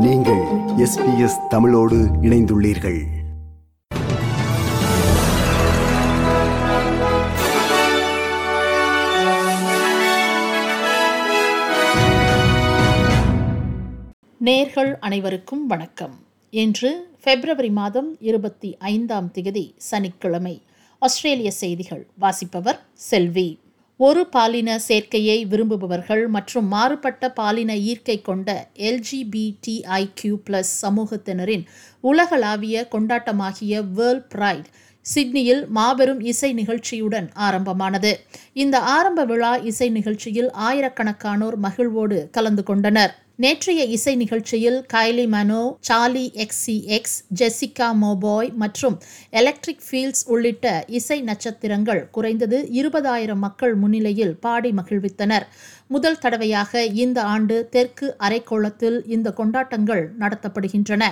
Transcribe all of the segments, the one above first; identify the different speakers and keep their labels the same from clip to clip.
Speaker 1: நீங்கள் எஸ்பிஎஸ் தமிழோடு இணைந்துள்ளீர்கள்.
Speaker 2: நேர்கள் அனைவருக்கும் வணக்கம். இன்று பிப்ரவரி மாதம் இருபத்தி ஐந்தாம் திகதி சனிக்கிழமை. ஆஸ்திரேலிய செய்திகள் வாசிப்பவர் செல்வி. ஒரு பாலின சேர்க்கையை விரும்புபவர்கள் மற்றும் மாறுபட்ட பாலின ஈர்க்கை கொண்ட எல்ஜிபிடிஐக்யூ பிளஸ் சமூகத்தினரின் உலகளாவிய கொண்டாட்டமாகிய வேர்ல்ட் பிரைட் சிட்னியில் மாபெரும் இசை நிகழ்ச்சியுடன் ஆரம்பமானது. இந்த ஆரம்ப விழா இசை நிகழ்ச்சியில் ஆயிரக்கணக்கானோர் மகிழ்வோடு கலந்து கொண்டனர். நேற்றைய இசை நிகழ்ச்சியில் Kylie Minogue Charli XC X Jessica Mauboy மற்றும் எலக்ட்ரிக் ஃபீல்ட்ஸ் உள்ளிட்ட இசை நட்சத்திரங்கள் குறைந்தது இருபதாயிரம் மக்கள் முன்னிலையில் பாடி மகிழ்வித்தனர். முதல் தடவையாக இந்த ஆண்டு தெற்கு அரைக்கோளத்தில் இந்த கொண்டாட்டங்கள் நடத்தப்படுகின்றன.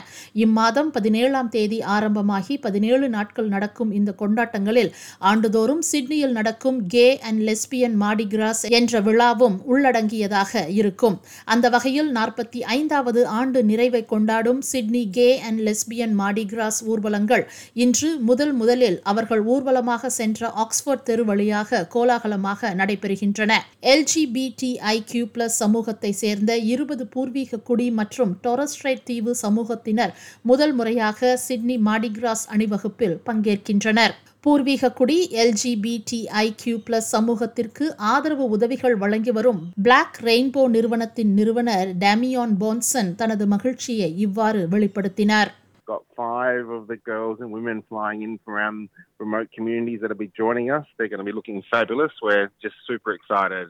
Speaker 2: இம்மாதம் பதினேழாம் தேதி ஆரம்பமாகி பதினேழு நாட்கள் நடக்கும் இந்த கொண்டாட்டங்களில் ஆண்டுதோறும் சிட்னியில் நடக்கும் கே அண்ட் லெஸ்பியன் மாடிகிராஸ் என்ற விழாவும் உள்ளடங்கியதாக இருக்கும். அந்த வகையில் நாற்பத்தி ஐந்தாவது ஆண்டு நிறைவை கொண்டாடும் Sydney gay and lesbian Mardi Gras ஊர்வலங்கள் இன்று முதல் முதலில் அவர்கள் ஊர்வலமாக சென்ற ஆக்ஸ்போர்ட் தெரு வழியாக கோலாகலமாக நடைபெறுகின்றன. எல்ஜிபிடி ஐக்யூ பிளஸ் சமூகத்தை சேர்ந்த இருபது பூர்வீக குடி மற்றும் டொரஸ்ட்ரைட் தீவு சமூகத்தினர் முதல் முறையாக சிட்னி மாடிகிராஸ் அணிவகுப்பில் பங்கேற்கின்றனர் பூர்வீக குடி எல்ஜிபிடி ஐக்யூ பிளஸ் சமூகத்திற்கு ஆதரவு உதவிகள் வழங்கி வரும் பிளாக் ரெயின்போ நிறுவனத்தின் நிறுவனர் டேமியான் போன்சன் தனது மகிழ்ச்சியை இவ்வாறு வெளிப்படுத்தினார்
Speaker 3: got five of the girls and women flying in from around remote communities that'll be joining us. They're going to be looking fabulous. We're just super excited.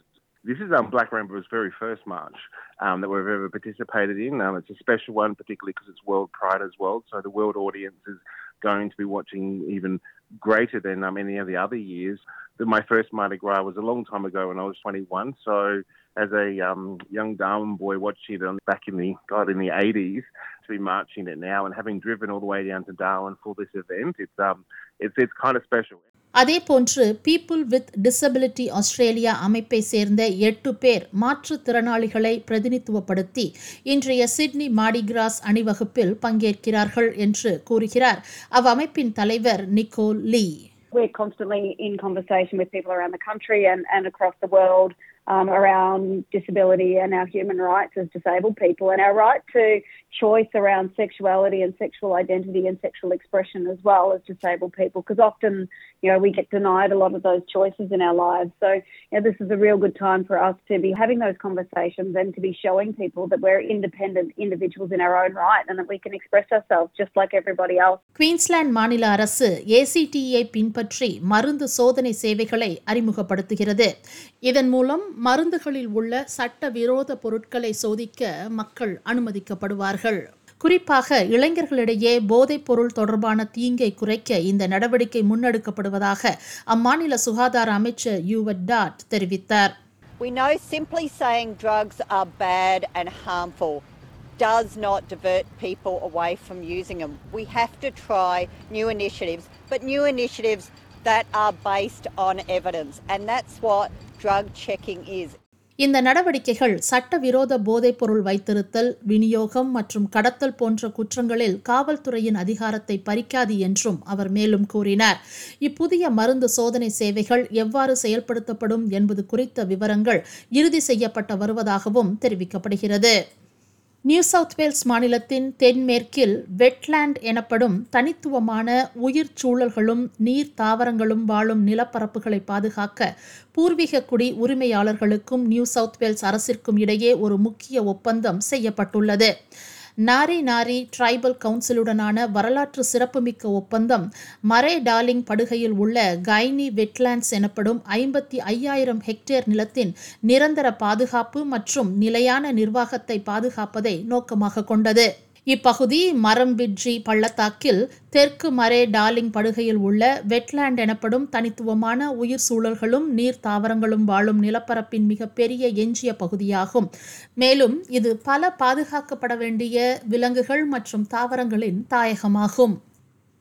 Speaker 3: This is um, Black Rainbow's very first march um, that we've ever participated in. Um, it's a special one, particularly because it's World Pride as well. So the world audience is going to be watching even greater than um, any of the other years. My first Mardi Gras was a long time ago when I was 21. So as a um, young Darwin boy watching it on, back in the God in the 80s, to be marching it now and having driven all the way down to Darwin for this event, it's um, it's it's kind of special.
Speaker 2: அதேபோன்று people with disability Australia அமைப்பை சேர்ந்த எட்டு பேர் மாற்றுத்திறனாளிகளை பிரதிநிதித்துவப்படுத்தி இன்றைய Sydney மாடிகிராஸ் அணிவகுப்பில் பங்கேற்கிறார்கள் என்று கூறுகிறார் அவ்வமைப்பின் தலைவர் Nicole Lee
Speaker 4: We're constantly in conversation with people around the country and, and across the world um, around disability and our human rights as disabled people and our right to choice around sexuality and sexual identity and sexual expression as well as disabled people because often you know we get denied a lot of those choices in our lives so you know, this is a real good time for us to be having those conversations and to be showing people that we're independent individuals in our own right and that we can express ourselves just like everybody else
Speaker 2: Queensland மாநில அரசு ஏசிடியை பின்பற்றி மருந்து சோதனை சேவைகளை அறிமுகப்படுத்துகிறது இதன் மூலம் மருந்துகளில் உள்ள சட்ட விரோத பொருட்களை சோதிக்க மக்கள் அனுமதிக்கப்படுவார்கள் குறிப்பாக இளைஞர்களிடையே போதைப் பொருள் தொடர்பான தீங்கை குறைக்க இந்த நடவடிக்கை முன்னெடுக்கப்படுவதாக அம்மாநில சுகாதார அமைச்சர் யூவட் டாட் தெரிவித்தார்
Speaker 5: We know simply saying drugs are bad and harmful does not divert people away from using them. We have to try new initiatives, but new initiatives that are based on evidence, and that's what drug checking is.
Speaker 2: இந்த நடவடிக்கைகள் சட்டவிரோத போதைப்பொருள் வைத்திருத்தல் விநியோகம் மற்றும் கடத்தல் போன்ற குற்றங்களில் காவல்துறையின் அதிகாரத்தை பறிக்காது என்றும் அவர் மேலும் கூறினார் இப்புதிய மருந்து சோதனை சேவைகள் எவ்வாறு செயல்படுத்தப்படும் என்பது குறித்த விவரங்கள் இறுதி செய்யப்பட்டு வருவதாகவும் தெரிவிக்கப்படுகிறது நியூ சவுத் வேல்ஸ் மாநிலத்தின் தென்மேற்கில் வெட்லேண்ட் எனப்படும் தனித்துவமான உயிர் சூழல்களும் நீர் தாவரங்களும் வாழும் நிலப்பரப்புகளை பாதுகாக்க பூர்வீக குடி உரிமையாளர்களுக்கும் நியூ சவுத் வேல்ஸ் அரசிற்கும் இடையே ஒரு முக்கிய ஒப்பந்தம் செய்யப்பட்டுள்ளது. நாரி நாரி ட்ரைபல் கவுன்சிலுடனான வரலாற்று சிறப்புமிக்க ஒப்பந்தம் மரே டாலிங் படுகையில் உள்ள கைனி வெட்லாண்ட்ஸ் எனப்படும் ஐம்பத்தி ஐயாயிரம் ஹெக்டேர் நிலத்தின் நிரந்தர பாதுகாப்பு மற்றும் நிலையான நிர்வாகத்தை பாதுகாப்பதை நோக்கமாக கொண்டது. இப்பகுதி மரம்பிட்ஜி பள்ளத்தாக்கில் தெற்கு மரே டார்லிங் படுகையில் உள்ள வெட்லேண்ட் எனப்படும் தனித்துவமான உயிர் சூழல்களும் நீர் தாவரங்களும் வாழும் நிலப்பரப்பின் மிகப்பெரிய எஞ்சிய பகுதியாகும். மேலும் இது பல பாதுகாக்கப்பட வேண்டிய விலங்குகள் மற்றும் தாவரங்களின் தாயகமாகும்.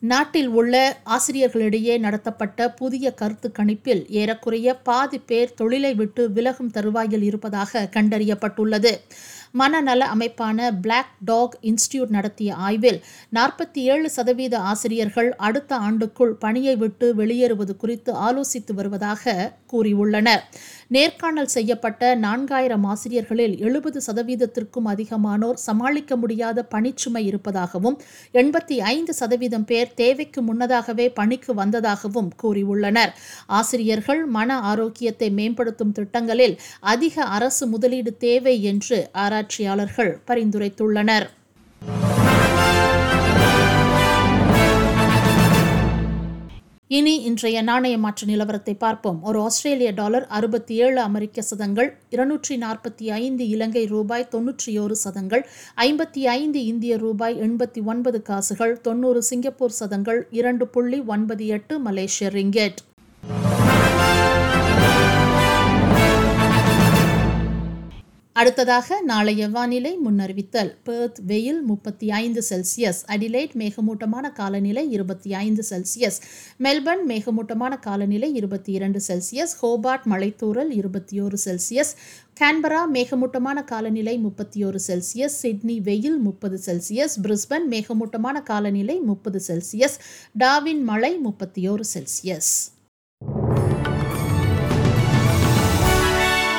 Speaker 2: நாட்டில் உள்ள ஆசிரியர்களிடையே நடத்தப்பட்ட புதிய கருத்து கணிப்பில் ஏறக்குறைய பாதி பேர் தொழிலை விட்டு விலகும் தருவாயில் இருப்பதாக கண்டறியப்பட்டுள்ளது. மனநல அமைப்பான பிளாக் டாக் இன்ஸ்டியூட் நடத்திய ஆய்வில் நாற்பத்தி ஏழு சதவீத ஆசிரியர்கள் அடுத்த ஆண்டுக்குள் பணியை விட்டு வெளியேறுவது குறித்து ஆலோசித்து வருவதாக கூறியுள்ளனர். நேர்காணல் செய்யப்பட்ட நான்காயிரம் ஆசிரியர்களில் எழுபது சதவீதத்திற்கும் அதிகமானோர் சமாளிக்க முடியாத பணிச்சுமை இருப்பதாகவும் எண்பத்தி ஐந்து சதவீதம் பேர் தேவைக்கு முன்னதாகவே பணிக்கு வந்ததாகவும் கூறியுள்ளனர். ஆசிரியர்கள் மன ஆரோக்கியத்தை மேம்படுத்தும் திட்டங்களில் அதிக அரசு முதலீடு தேவை என்று மாநகராட்சியாளர்கள் பரிந்துரைத்துள்ளனர். இனி இன்றைய நாணய மாற்று நிலவரத்தை பார்ப்போம். ஒரு ஆஸ்திரேலிய டாலர் அறுபத்தி ஏழு அமெரிக்க சதங்கள் இருநூற்றி நாற்பத்தி ஐந்து இலங்கை ரூபாய் தொன்னூற்றி ஒரு சதங்கள் ஐம்பத்தி ஐந்து இந்திய ரூபாய் எண்பத்தி ஒன்பது காசுகள் தொண்ணூறு சிங்கப்பூர் சதங்கள் இரண்டு புள்ளி ஒன்பது எட்டு மலேசிய ரிங்கெட். அடுத்ததாக நாளைய வானிலை முன்னறிவித்தல். பேர்த் வெயில் முப்பத்தி ஐந்து செல்சியஸ். அடிலைட் மேகமூட்டமான காலநிலை இருபத்தி ஐந்து செல்சியஸ். மெல்பர்ன் மேகமூட்டமான காலநிலை இருபத்தி இரண்டு செல்சியஸ். ஹோபார்ட் மலைத்தூரல் இருபத்தி ஒரு செல்சியஸ். கேன்பரா மேகமூட்டமான காலநிலை முப்பத்தி ஒரு செல்சியஸ். சிட்னி வெயில் முப்பது செல்சியஸ். பிரிஸ்பன் மேகமூட்டமான காலநிலை முப்பது செல்சியஸ். டாவின் மழை முப்பத்தி ஒரு செல்சியஸ்.